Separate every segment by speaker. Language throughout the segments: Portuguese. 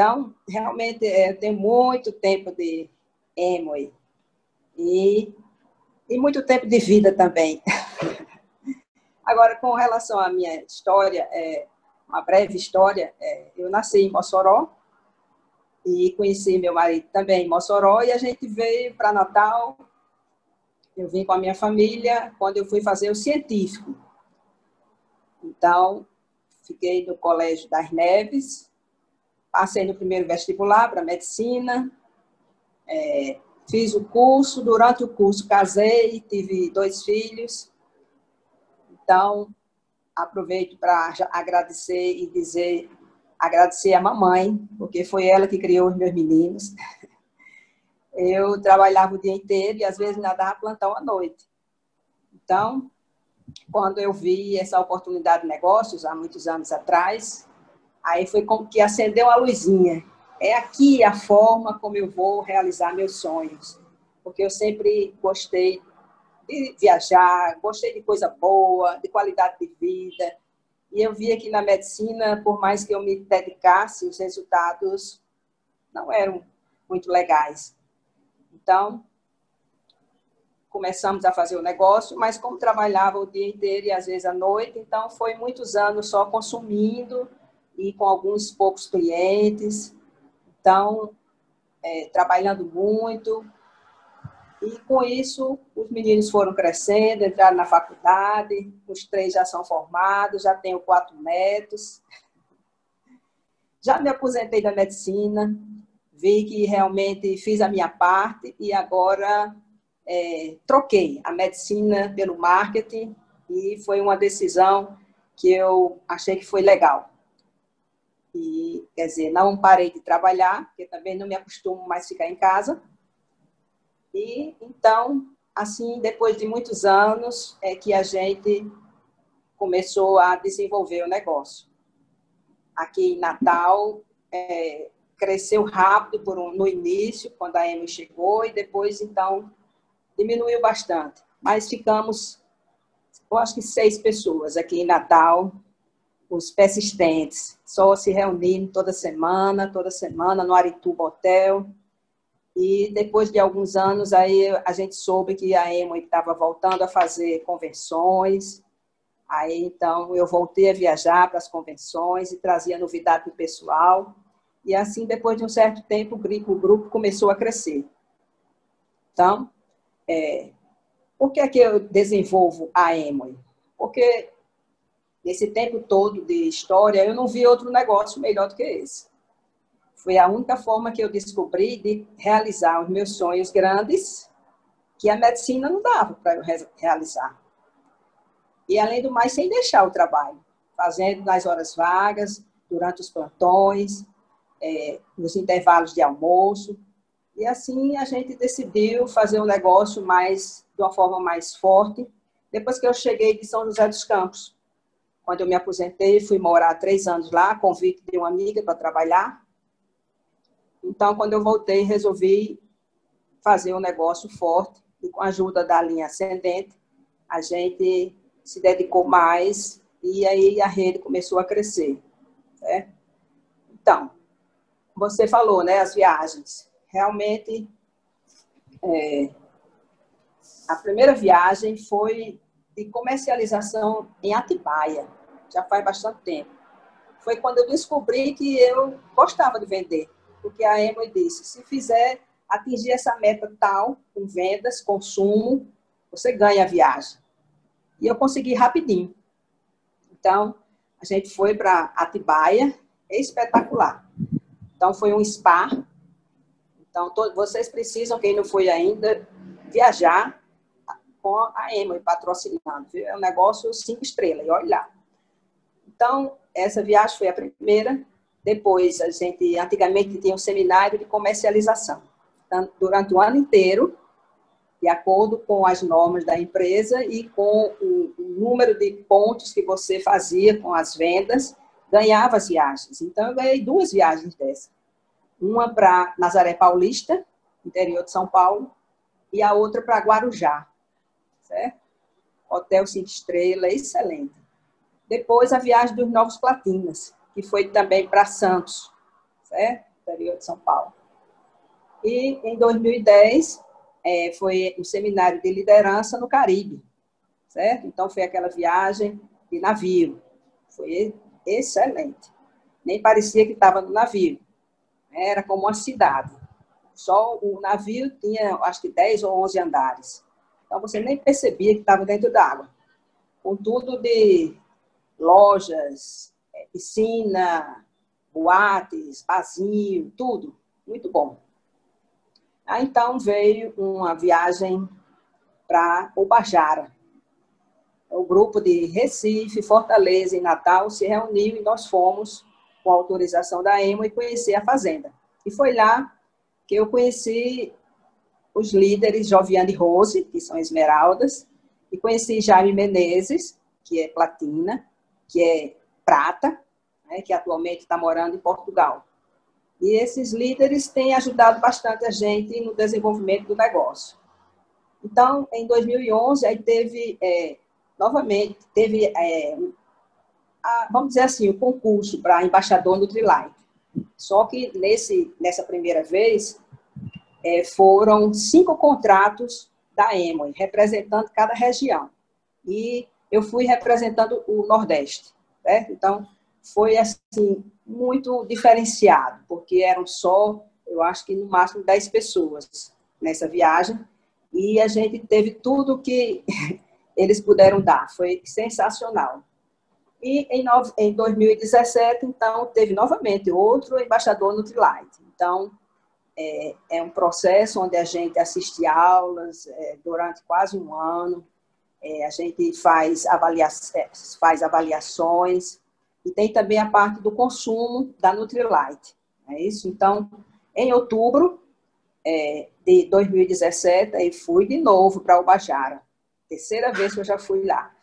Speaker 1: Então, realmente, é, tenho muito tempo de emo aí. E, e muito tempo de vida também. Agora, com relação à minha história, é, uma breve história, é, eu nasci em Mossoró e conheci meu marido também em Mossoró e a gente veio para Natal. Eu vim com a minha família quando eu fui fazer o científico. Então, fiquei no Colégio das Neves, passei no primeiro vestibular para medicina, é, fiz o curso, durante o curso casei, tive dois filhos. Então, aproveito para agradecer e dizer, agradecer a mamãe, porque foi ela que criou os meus meninos. Eu trabalhava o dia inteiro e às vezes ainda dava plantão à noite. Então, quando eu vi essa oportunidade de negócios, há muitos anos atrás, aí foi como que acendeu a luzinha. É aqui a forma como eu vou realizar meus sonhos. Porque eu sempre gostei de viajar, gostei de coisa boa, de qualidade de vida. E eu via que na medicina, por mais que eu me dedicasse, os resultados não eram muito legais. Então, começamos a fazer o negócio, mas como trabalhava o dia inteiro e às vezes à noite, então foi muitos anos só consumindo e com alguns poucos clientes. Então, é, trabalhando muito. E com isso, os meninos foram crescendo, entraram na faculdade, os três já são formados, já tenho quatro netos. Já me aposentei da medicina, vi que realmente fiz a minha parte e agora é, troquei a medicina pelo marketing e foi uma decisão que eu achei que foi legal. E, quer dizer, não parei de trabalhar, porque também não me acostumo mais ficar em casa. E, então, assim, depois de muitos anos, é que a gente começou a desenvolver o negócio. Aqui em Natal, é, cresceu rápido por um, no início, quando a Amy chegou, e depois, então, diminuiu bastante. Mas ficamos, eu acho que seis pessoas aqui em Natal, os persistentes, só se reunindo toda semana, toda semana no Arituba Hotel. E depois de alguns anos, aí a gente soube que a Emo estava voltando a fazer convenções. Aí, então, eu voltei a viajar para as convenções e trazia novidade para o pessoal. E assim, depois de um certo tempo, o grupo começou a crescer. Então, é, por que, é que eu desenvolvo a Emory? Porque nesse tempo todo de história, eu não vi outro negócio melhor do que esse. Foi a única forma que eu descobri de realizar os meus sonhos grandes que a medicina não dava para eu realizar. E, além do mais, sem deixar o trabalho, fazendo nas horas vagas, durante os plantões, é, nos intervalos de almoço, e assim a gente decidiu fazer um negócio mais de uma forma mais forte. Depois que eu cheguei de São José dos Campos, quando eu me aposentei, fui morar três anos lá, convite de uma amiga para trabalhar. Então, quando eu voltei, resolvi fazer um negócio forte e com a ajuda da linha ascendente, a gente se dedicou mais e aí a rede começou a crescer. Certo? Então, você falou, né, as viagens realmente é, a primeira viagem foi de comercialização em Atibaia, já faz bastante tempo. Foi quando eu descobri que eu gostava de vender, porque a Emma disse: se fizer atingir essa meta tal, com vendas, consumo, você ganha a viagem. E eu consegui rapidinho. Então, a gente foi para Atibaia, é espetacular. Então, foi um spa então, vocês precisam, quem não foi ainda, viajar com a Emily patrocinando. É um negócio cinco estrelas, e olha lá. Então, essa viagem foi a primeira. Depois, a gente, antigamente, tinha um seminário de comercialização. Então, durante o ano inteiro, de acordo com as normas da empresa e com o, número de pontos que você fazia com as vendas, ganhava as viagens. Então, eu ganhei duas viagens dessas uma para Nazaré Paulista, interior de São Paulo, e a outra para Guarujá, certo? Hotel cinco estrelas, excelente. Depois a viagem dos Novos Platinas, que foi também para Santos, certo? interior de São Paulo. E em 2010 é, foi o seminário de liderança no Caribe, certo? Então foi aquela viagem de navio, foi excelente. Nem parecia que estava no navio, era como uma cidade. Só o navio tinha, acho que 10 ou 11 andares. Então você nem percebia que estava dentro d'água. Com tudo de lojas, é, piscina, boates, vazio, tudo. Muito bom. Aí, então veio uma viagem para Ubajara. O grupo de Recife, Fortaleza e Natal se reuniu e nós fomos, com autorização da EMO, e conhecer a fazenda. E foi lá que eu conheci os líderes Joviane Rose, que são esmeraldas, e conheci Jaime Menezes, que é platina, que é prata, né, que atualmente está morando em Portugal. E esses líderes têm ajudado bastante a gente no desenvolvimento do negócio. Então, em 2011, aí teve, é, novamente, teve, é, a, vamos dizer assim, o um concurso para embaixador Nutrilite. Só que nesse, nessa primeira vez, é, foram cinco contratos da Emoi, representando cada região. E eu fui representando o Nordeste, certo? Então, foi, assim, muito diferenciado, porque eram só, eu acho que no máximo 10 pessoas nessa viagem, e a gente teve tudo que eles puderam dar, foi sensacional. E em, em 2017, então, teve novamente outro embaixador Nutrilite. Então, é, é, um processo onde a gente assiste aulas é, durante quase um ano, é, a gente faz, avalia é, faz avaliações, e tem também a parte do consumo da Nutrilite. É isso? Então, em outubro é, de 2017, aí fui de novo para o Bajara. Terceira vez que eu já fui lá.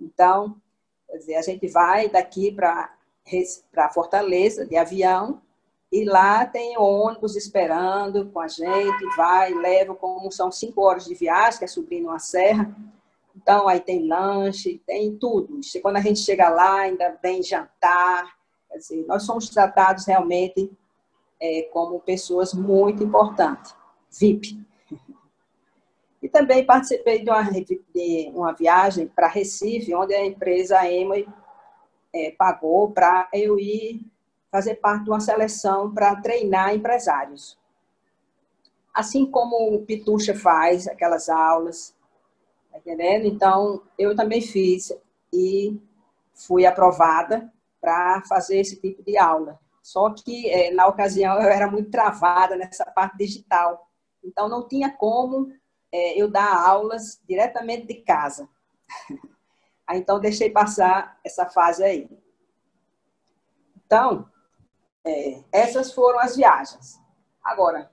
Speaker 1: Então, quer dizer, a gente vai daqui para Fortaleza de avião e lá tem ônibus esperando com a gente, vai, leva, como são cinco horas de viagem, que é subir numa serra, então, aí tem lanche, tem tudo. Quando a gente chega lá, ainda vem jantar. Quer dizer, nós somos tratados realmente é, como pessoas muito importantes. VIP. E também participei de uma, de uma viagem para Recife, onde a empresa Emoi é, pagou para eu ir fazer parte de uma seleção para treinar empresários. Assim como o Pitucha faz aquelas aulas, Tá entendendo? Então, eu também fiz e fui aprovada para fazer esse tipo de aula. Só que, é, na ocasião, eu era muito travada nessa parte digital. Então, não tinha como é, eu dar aulas diretamente de casa. Então, deixei passar essa fase aí. Então, é, essas foram as viagens. Agora,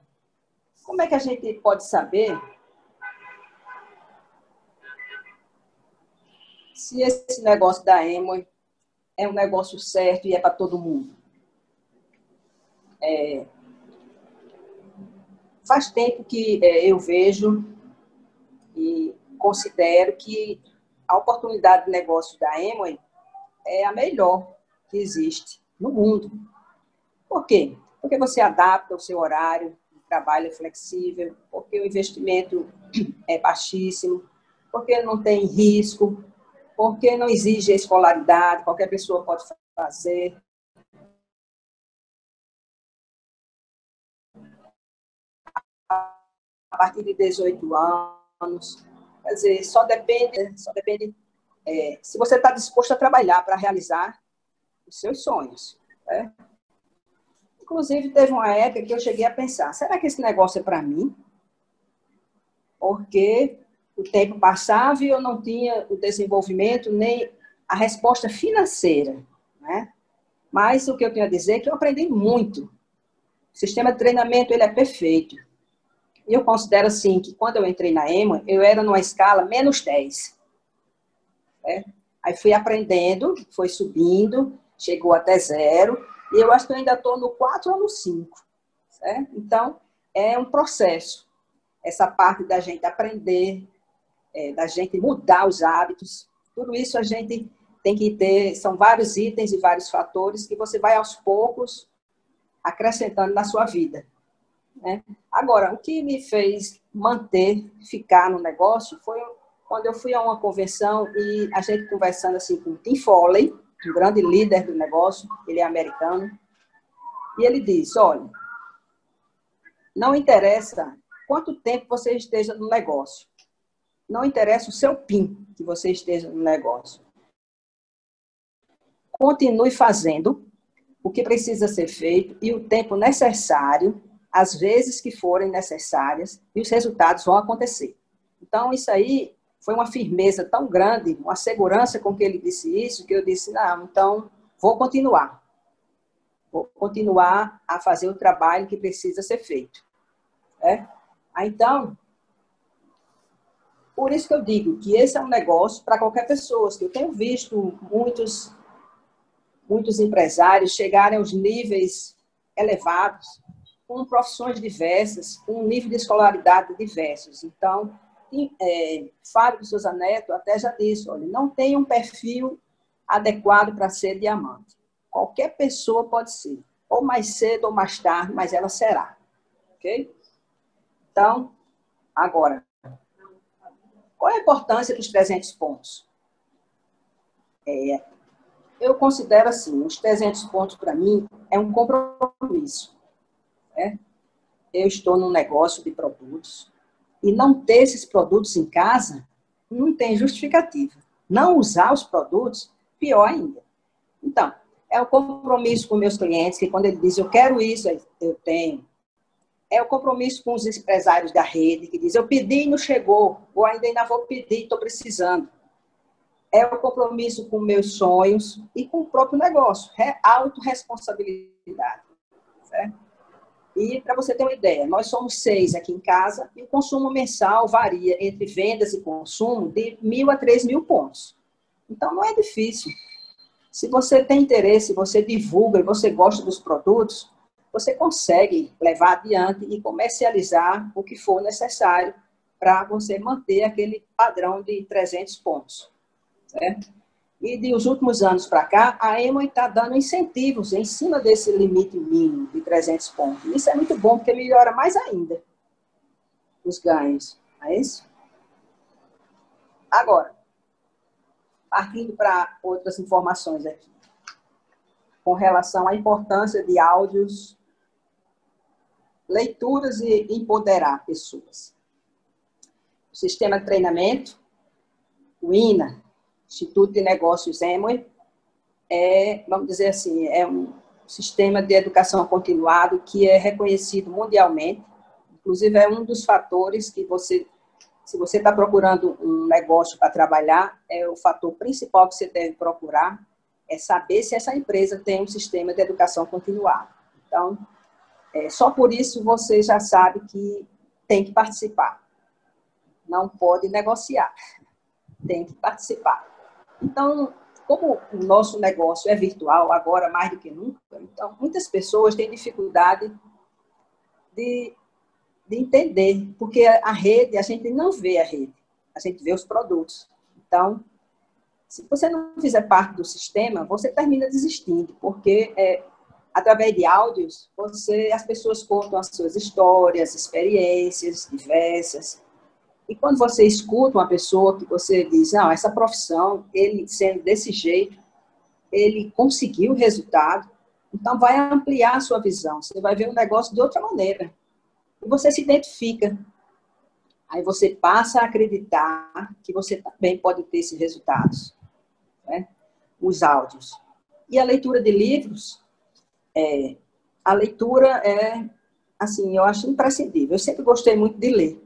Speaker 1: como é que a gente pode saber se esse negócio da Emoi é um negócio certo e é para todo mundo. É, faz tempo que é, eu vejo e considero que a oportunidade de negócio da Emoi é a melhor que existe no mundo. Por quê? Porque você adapta o seu horário, o trabalho é flexível, porque o investimento é baixíssimo, porque não tem risco, porque não exige escolaridade, qualquer pessoa pode fazer. A partir de 18 anos. Quer dizer, só depende, só depende é, se você está disposto a trabalhar para realizar os seus sonhos. Né? Inclusive, teve uma época que eu cheguei a pensar: será que esse negócio é para mim? Porque o tempo passava e eu não tinha o desenvolvimento nem a resposta financeira, né? Mas o que eu tenho a dizer é que eu aprendi muito. O sistema de treinamento ele é perfeito. E eu considero assim que quando eu entrei na EMA, eu era numa escala menos 10. Né? Aí fui aprendendo, foi subindo, chegou até zero, e eu acho que eu ainda estou no 4 ou no 5. Certo? Então, é um processo. Essa parte da gente aprender, é, da gente mudar os hábitos. Tudo isso a gente tem que ter, são vários itens e vários fatores que você vai aos poucos acrescentando na sua vida. Né? Agora, o que me fez manter, ficar no negócio, foi quando eu fui a uma convenção e a gente conversando assim com o Tim Foley, um grande líder do negócio, ele é americano, e ele disse, olha, não interessa quanto tempo você esteja no negócio, não interessa o seu PIN que você esteja no negócio. Continue fazendo o que precisa ser feito e o tempo necessário, as vezes que forem necessárias, e os resultados vão acontecer. Então, isso aí foi uma firmeza tão grande, uma segurança com que ele disse isso, que eu disse, não, então vou continuar. Vou continuar a fazer o trabalho que precisa ser feito. É? Então, por isso que eu digo que esse é um negócio para qualquer pessoa. Eu tenho visto muitos, muitos empresários chegarem aos níveis elevados, com profissões diversas, com um nível de escolaridade diversos. Então, é, Fábio Souza Neto até já disse, olha, não tem um perfil adequado para ser diamante. Qualquer pessoa pode ser, ou mais cedo ou mais tarde, mas ela será. Ok? Então, agora, qual é a importância dos 300 pontos? É, eu considero assim, os 300 pontos para mim é um compromisso. Né? Eu estou num negócio de produtos e não ter esses produtos em casa não tem justificativa. Não usar os produtos, pior ainda. Então, é o compromisso com meus clientes, que quando ele diz eu quero isso, eu tenho é o compromisso com os empresários da rede, que diz, eu pedi e não chegou, ou ainda ainda vou pedir, estou precisando. É o compromisso com meus sonhos e com o próprio negócio, é autorresponsabilidade. Certo? E para você ter uma ideia, nós somos seis aqui em casa e o consumo mensal varia entre vendas e consumo de mil a três mil pontos. Então não é difícil. Se você tem interesse, você divulga e você gosta dos produtos, você consegue levar adiante e comercializar o que for necessário para você manter aquele padrão de 300 pontos. Certo? E de os últimos anos para cá, a Emoi está dando incentivos em cima desse limite mínimo de 300 pontos. Isso é muito bom, porque melhora mais ainda os ganhos. Não é isso? Agora, partindo para outras informações aqui. Com relação à importância de áudios leituras e empoderar pessoas. O sistema de treinamento, o INA, Instituto de Negócios Emory, é, vamos dizer assim, é um sistema de educação continuado que é reconhecido mundialmente. Inclusive, é um dos fatores que você, se você está procurando um negócio para trabalhar, é o fator principal que você deve procurar, é saber se essa empresa tem um sistema de educação continuada. Então, é, só por isso você já sabe que tem que participar. Não pode negociar. Tem que participar. Então, como o nosso negócio é virtual agora mais do que nunca, então muitas pessoas têm dificuldade de, de entender, porque a rede, a gente não vê a rede, a gente vê os produtos. Então, se você não fizer parte do sistema, você termina desistindo, porque é, através de áudios, você, as pessoas contam as suas histórias, experiências diversas. E quando você escuta uma pessoa que você diz, não, essa profissão, ele sendo desse jeito, ele conseguiu o resultado, então vai ampliar a sua visão. Você vai ver o negócio de outra maneira. E você se identifica. Aí você passa a acreditar que você também pode ter esses resultados. Né? Os áudios. E a leitura de livros, é, a leitura é, assim, eu acho imprescindível. Eu sempre gostei muito de ler.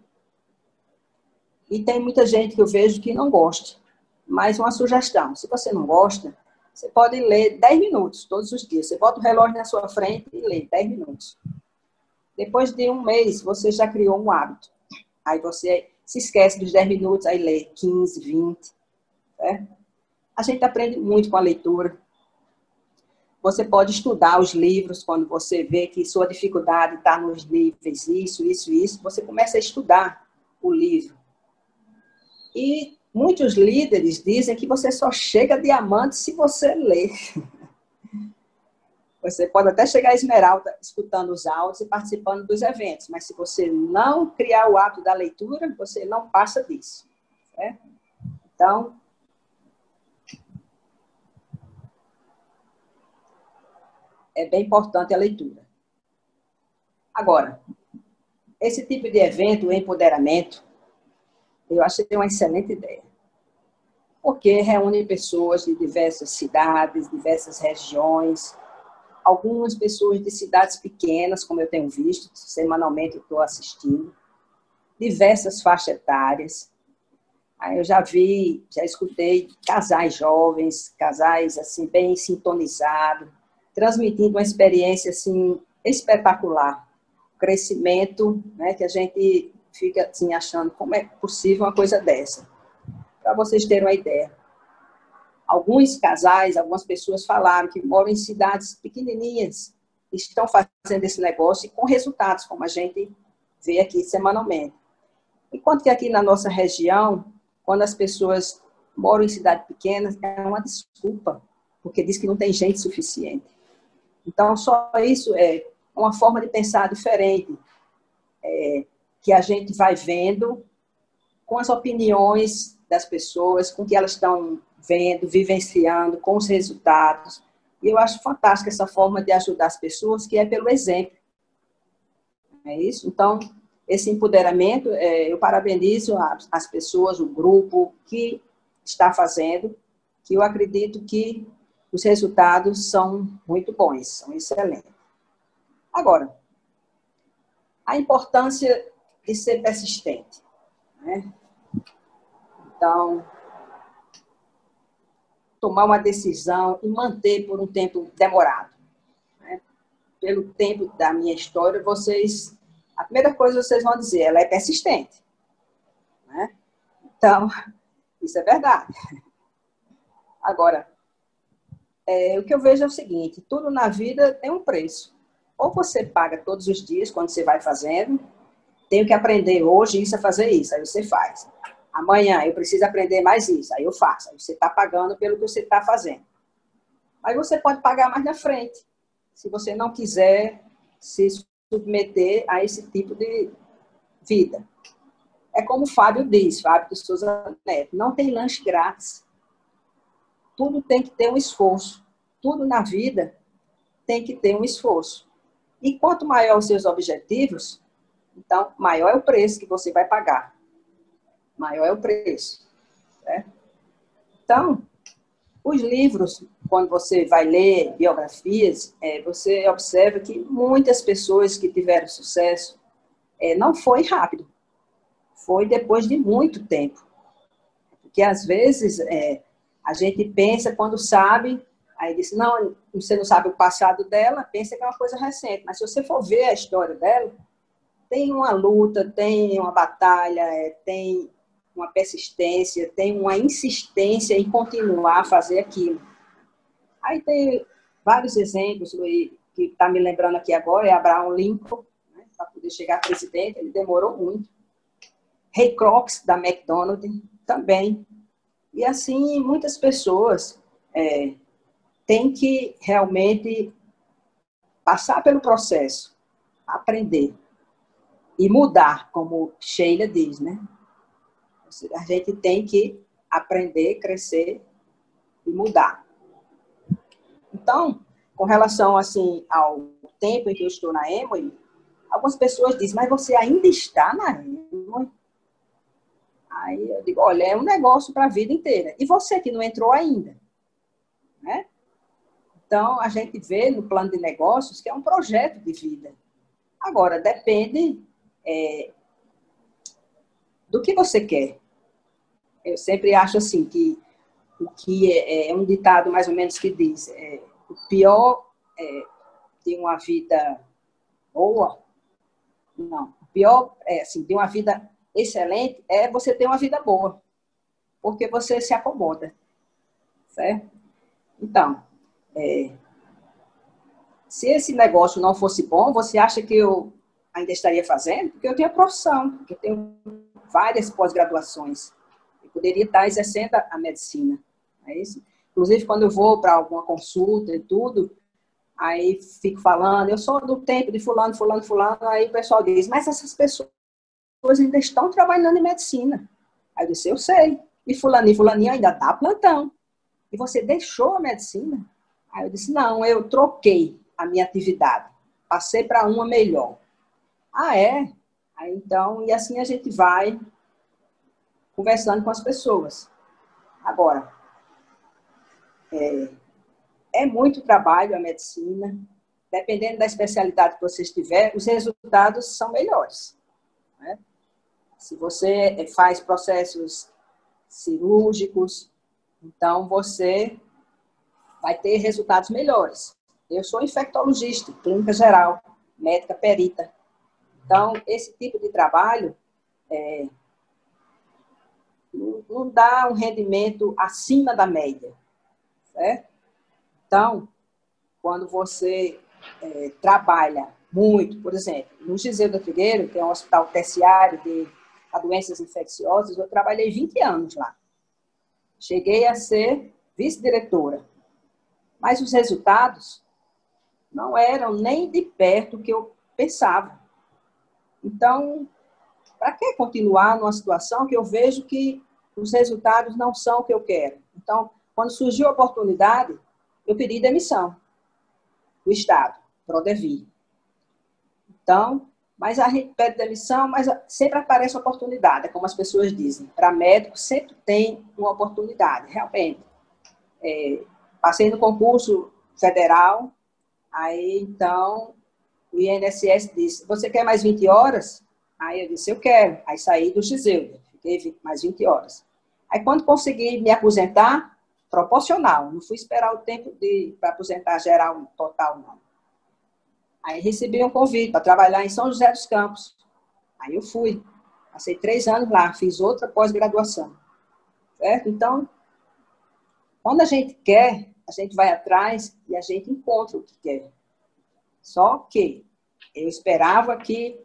Speaker 1: E tem muita gente que eu vejo que não gosta. Mas uma sugestão, se você não gosta, você pode ler 10 minutos todos os dias. Você bota o relógio na sua frente e lê 10 minutos. Depois de um mês, você já criou um hábito. Aí você se esquece dos 10 minutos, aí lê 15, 20. Certo? A gente aprende muito com a leitura. Você pode estudar os livros quando você vê que sua dificuldade está nos níveis isso, isso, isso. Você começa a estudar o livro. E muitos líderes dizem que você só chega diamante se você ler. Você pode até chegar a esmeralda escutando os áudios e participando dos eventos, mas se você não criar o hábito da leitura, você não passa disso. Então, é bem importante a leitura. Agora, esse tipo de evento, o empoderamento, eu achei uma excelente ideia. Porque reúne pessoas de diversas cidades, diversas regiões, algumas pessoas de cidades pequenas, como eu tenho visto, semanalmente estou assistindo, diversas faixas etárias. Aí eu já vi, já escutei casais jovens, casais assim bem sintonizados, transmitindo uma experiência assim espetacular, crescimento, né, que a gente fica assim achando como é possível uma coisa dessa. Para vocês terem uma ideia, alguns casais, algumas pessoas falaram que moram em cidades pequenininhas, estão fazendo esse negócio com resultados, como a gente vê aqui semanalmente. Enquanto que aqui na nossa região, quando as pessoas moram em cidades pequenas, é uma desculpa, porque diz que não tem gente suficiente. Então, só isso é uma forma de pensar diferente, é, que a gente vai vendo com as opiniões das pessoas, com o que elas estão vendo, vivenciando, com os resultados. E eu acho fantástica essa forma de ajudar as pessoas, que é pelo exemplo. É isso? Então, esse empoderamento, é, eu parabenizo as pessoas, o grupo que está fazendo, que eu acredito que os resultados são muito bons, são excelentes. Agora, a importância de ser persistente. Né? Então, tomar uma decisão e manter por um tempo demorado. Né? Pelo tempo da minha história, vocês. A primeira coisa vocês vão dizer, ela é persistente. Né? Então, isso é verdade. Agora, é, o que eu vejo é o seguinte: tudo na vida tem um preço. Ou você paga todos os dias, quando você vai fazendo, tenho que aprender hoje isso a fazer isso, aí você faz. Amanhã eu preciso aprender mais isso, aí eu faço. Aí você está pagando pelo que você está fazendo. Mas você pode pagar mais na frente, se você não quiser se submeter a esse tipo de vida. É como o Fábio diz, Fábio de Souza Neto, não tem lanche grátis. Tudo tem que ter um esforço. Tudo na vida tem que ter um esforço. E quanto maior os seus objetivos, então maior é o preço que você vai pagar maior é o preço. Né? Então, os livros, quando você vai ler biografias, é, você observa que muitas pessoas que tiveram sucesso é, não foi rápido, foi depois de muito tempo. Porque às vezes é, a gente pensa quando sabe, aí diz, não, você não sabe o passado dela, pensa que é uma coisa recente. Mas se você for ver a história dela, tem uma luta, tem uma batalha, é, tem uma persistência, tem uma insistência em continuar a fazer aquilo. Aí tem vários exemplos, que está me lembrando aqui agora, é Abraham Lincoln, né, para poder chegar presidente, ele demorou muito. Ray Crocs, da McDonald's, também. E assim, muitas pessoas é, têm que realmente passar pelo processo, aprender e mudar, como Sheila diz, né? A gente tem que aprender, crescer e mudar. Então, com relação assim ao tempo em que eu estou na Emory, algumas pessoas dizem, mas você ainda está na Emory? Aí eu digo, olha, é um negócio para a vida inteira. E você que não entrou ainda? Né? Então, a gente vê no plano de negócios que é um projeto de vida. Agora, depende é, do que você quer. Eu sempre acho assim que o que é, é um ditado mais ou menos que diz é, o pior é, de uma vida boa, não, o pior é assim, de uma vida excelente é você ter uma vida boa, porque você se acomoda, certo? Então, é, se esse negócio não fosse bom, você acha que eu ainda estaria fazendo? Porque eu tenho a profissão, porque eu tenho várias pós-graduações. Eu poderia estar exercendo a medicina. É isso? Inclusive, quando eu vou para alguma consulta e tudo, Aí fico falando, eu sou do tempo de fulano, fulano, fulano. Aí o pessoal diz, mas essas pessoas ainda estão trabalhando em medicina. Aí eu disse, eu sei. E fulaninho, fulaninho ainda dá plantão. E você deixou a medicina? Aí eu disse, não, eu troquei a minha atividade. Passei para uma melhor. Ah, é? Aí, então, e assim a gente vai conversando com as pessoas. Agora, é, é muito trabalho a medicina. Dependendo da especialidade que você estiver, os resultados são melhores. Né? Se você faz processos cirúrgicos, então você vai ter resultados melhores. Eu sou infectologista, clínica geral, médica perita. Então, esse tipo de trabalho é, não dá um rendimento acima da média, certo? Então, quando você é, trabalha muito, por exemplo, no Giseu da Figueira, que é um hospital terciário de doenças infecciosas, eu trabalhei 20 anos lá. Cheguei a ser vice-diretora. Mas os resultados não eram nem de perto o que eu pensava. Então, para que continuar numa situação que eu vejo que os resultados não são o que eu quero? Então, quando surgiu a oportunidade, eu pedi demissão do Estado, Prodevi. Então, mas a gente pede demissão, mas sempre aparece oportunidade, é como as pessoas dizem. Para médico, sempre tem uma oportunidade, realmente. É, passei no concurso federal, aí então o INSS disse: Você quer mais 20 horas? Aí eu disse: Eu quero. Aí saí do Giseu, fiquei mais 20 horas. Aí quando consegui me aposentar, proporcional. Não fui esperar o tempo de para aposentar geral total, não. Aí recebi um convite para trabalhar em São José dos Campos. Aí eu fui. Passei três anos lá, fiz outra pós-graduação. Certo? Então, quando a gente quer, a gente vai atrás e a gente encontra o que quer. Só que eu esperava que,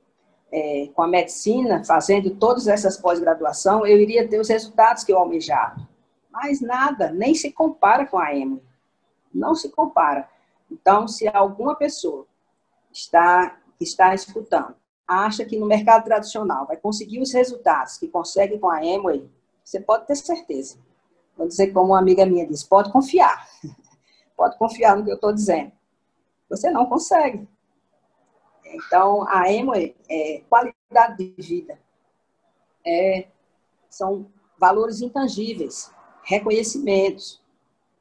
Speaker 1: é, com a medicina, fazendo todas essas pós-graduação, eu iria ter os resultados que eu almejava. Mas nada, nem se compara com a EMA. Não se compara. Então, se alguma pessoa está, está escutando acha que no mercado tradicional vai conseguir os resultados que consegue com a Amway, você pode ter certeza. Vou dizer como uma amiga minha disse, pode confiar. pode confiar no que eu estou dizendo. Você não consegue. Então, a Amway é qualidade de vida. É, são valores intangíveis reconhecimentos.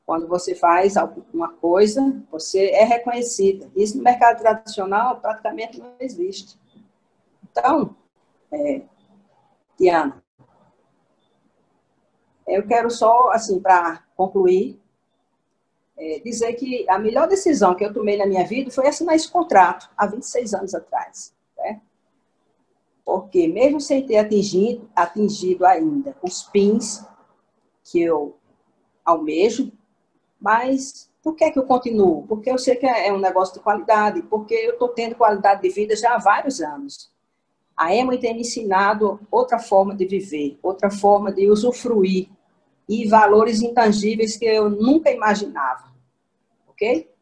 Speaker 1: Quando você faz alguma coisa, você é reconhecida. Isso no mercado tradicional praticamente não existe. Então, é, eu quero só, assim, para concluir, é, dizer que a melhor decisão que eu tomei na minha vida foi assinar esse contrato há 26 anos atrás. Né? Porque mesmo sem ter atingido, atingido ainda os pins que eu almejo, mas por que, é que eu continuo? Porque eu sei que é um negócio de qualidade, porque eu estou tendo qualidade de vida já há vários anos. A EMA tem me ensinado outra forma de viver, outra forma de usufruir e valores intangíveis que eu nunca imaginava. Ok?